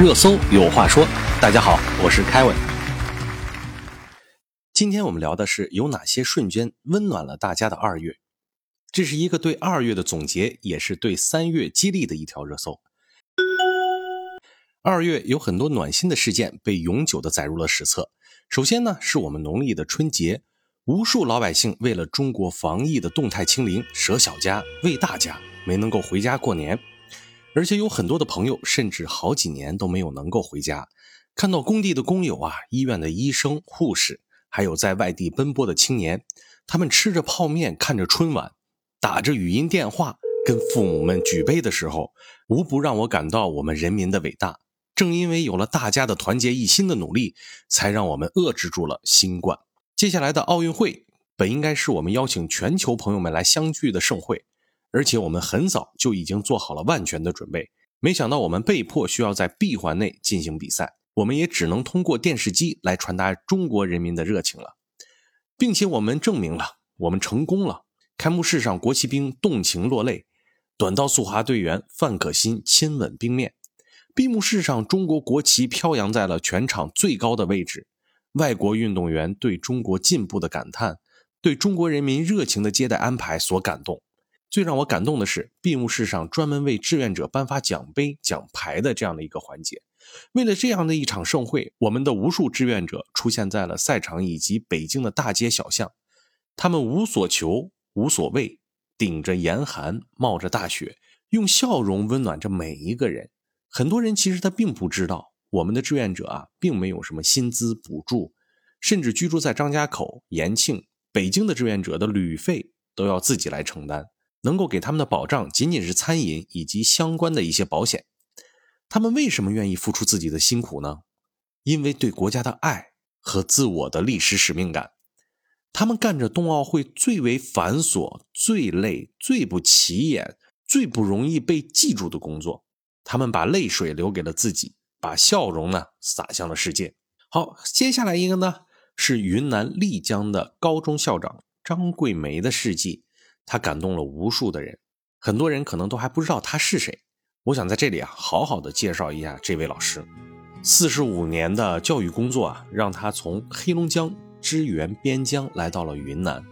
热搜有话说，大家好，我是凯文。今天我们聊的是有哪些瞬间温暖了大家的二月。这是一个对二月的总结，也是对三月激励的一条热搜。二月有很多暖心的事件被永久的载入了史册。首先呢，是我们农历的春节，无数老百姓为了中国防疫的动态清零，舍小家为大家，没能够回家过年。而且有很多的朋友，甚至好几年都没有能够回家。看到工地的工友啊，医院的医生、护士，还有在外地奔波的青年，他们吃着泡面，看着春晚，打着语音电话，跟父母们举杯的时候，无不让我感到我们人民的伟大。正因为有了大家的团结一心的努力，才让我们遏制住了新冠。接下来的奥运会，本应该是我们邀请全球朋友们来相聚的盛会。而且我们很早就已经做好了万全的准备，没想到我们被迫需要在闭环内进行比赛，我们也只能通过电视机来传达中国人民的热情了，并且我们证明了我们成功了。开幕式上，国旗兵动情落泪，短道速滑队员范可新亲吻冰面；闭幕式上，中国国旗飘扬在了全场最高的位置，外国运动员对中国进步的感叹，对中国人民热情的接待安排所感动。最让我感动的是，闭幕式上专门为志愿者颁发奖杯、奖牌的这样的一个环节。为了这样的一场盛会，我们的无数志愿者出现在了赛场以及北京的大街小巷。他们无所求、无所谓，顶着严寒、冒着大雪，用笑容温暖着每一个人。很多人其实他并不知道，我们的志愿者啊，并没有什么薪资补助，甚至居住在张家口、延庆、北京的志愿者的旅费都要自己来承担。能够给他们的保障仅仅是餐饮以及相关的一些保险。他们为什么愿意付出自己的辛苦呢？因为对国家的爱和自我的历史使命感。他们干着冬奥会最为繁琐、最累、最不起眼、最不容易被记住的工作。他们把泪水留给了自己，把笑容呢洒向了世界。好，接下来一个呢是云南丽江的高中校长张桂梅的事迹。他感动了无数的人，很多人可能都还不知道他是谁。我想在这里啊，好好的介绍一下这位老师。四十五年的教育工作啊，让他从黑龙江支援边疆来到了云南。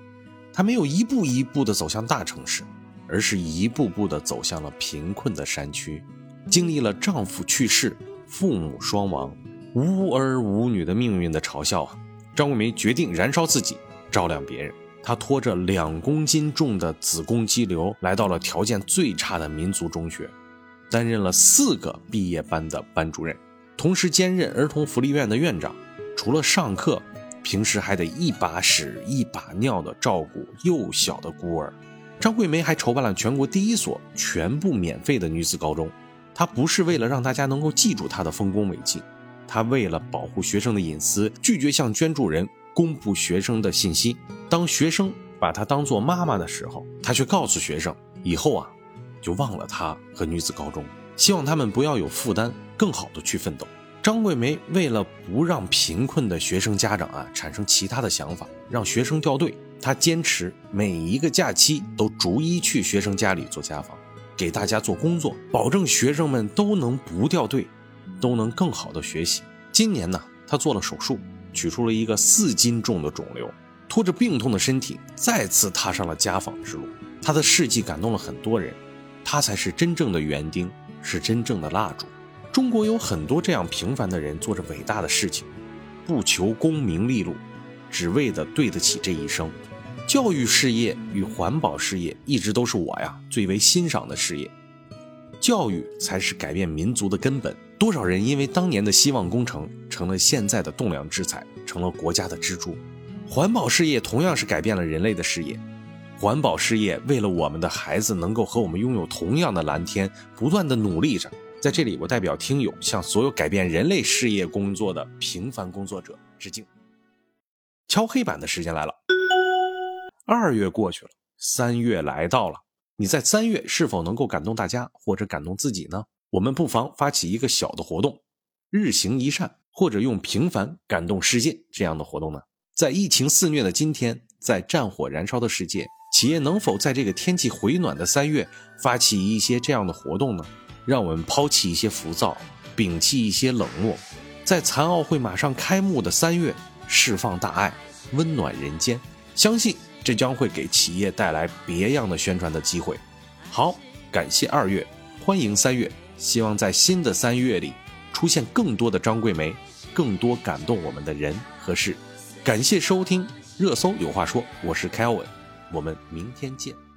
他没有一步一步的走向大城市，而是一步步的走向了贫困的山区。经历了丈夫去世、父母双亡、无儿无女的命运的嘲笑啊，张桂梅决定燃烧自己，照亮别人。他拖着两公斤重的子宫肌瘤，来到了条件最差的民族中学，担任了四个毕业班的班主任，同时兼任儿童福利院的院长。除了上课，平时还得一把屎一把尿的照顾幼小的孤儿。张桂梅还筹办了全国第一所全部免费的女子高中。她不是为了让大家能够记住她的丰功伟绩，她为了保护学生的隐私，拒绝向捐助人。公布学生的信息。当学生把她当做妈妈的时候，她却告诉学生，以后啊，就忘了她和女子高中，希望他们不要有负担，更好的去奋斗。张桂梅为了不让贫困的学生家长啊产生其他的想法，让学生掉队，她坚持每一个假期都逐一去学生家里做家访，给大家做工作，保证学生们都能不掉队，都能更好的学习。今年呢，她做了手术。取出了一个四斤重的肿瘤，拖着病痛的身体再次踏上了家访之路。他的事迹感动了很多人，他才是真正的园丁，是真正的蜡烛。中国有很多这样平凡的人，做着伟大的事情，不求功名利禄，只为的对得起这一生。教育事业与环保事业一直都是我呀最为欣赏的事业。教育才是改变民族的根本。多少人因为当年的希望工程，成了现在的栋梁之才，成了国家的支柱。环保事业同样是改变了人类的事业。环保事业为了我们的孩子能够和我们拥有同样的蓝天，不断的努力着。在这里，我代表听友向所有改变人类事业工作的平凡工作者致敬。敲黑板的时间来了。二月过去了，三月来到了。你在三月是否能够感动大家，或者感动自己呢？我们不妨发起一个小的活动，日行一善，或者用平凡感动世界这样的活动呢？在疫情肆虐的今天，在战火燃烧的世界，企业能否在这个天气回暖的三月，发起一些这样的活动呢？让我们抛弃一些浮躁，摒弃一些冷漠，在残奥会马上开幕的三月释放大爱，温暖人间。相信这将会给企业带来别样的宣传的机会。好，感谢二月，欢迎三月，希望在新的三月里出现更多的张桂梅，更多感动我们的人和事。感谢收听热搜有话说，我是 Kelvin，我们明天见。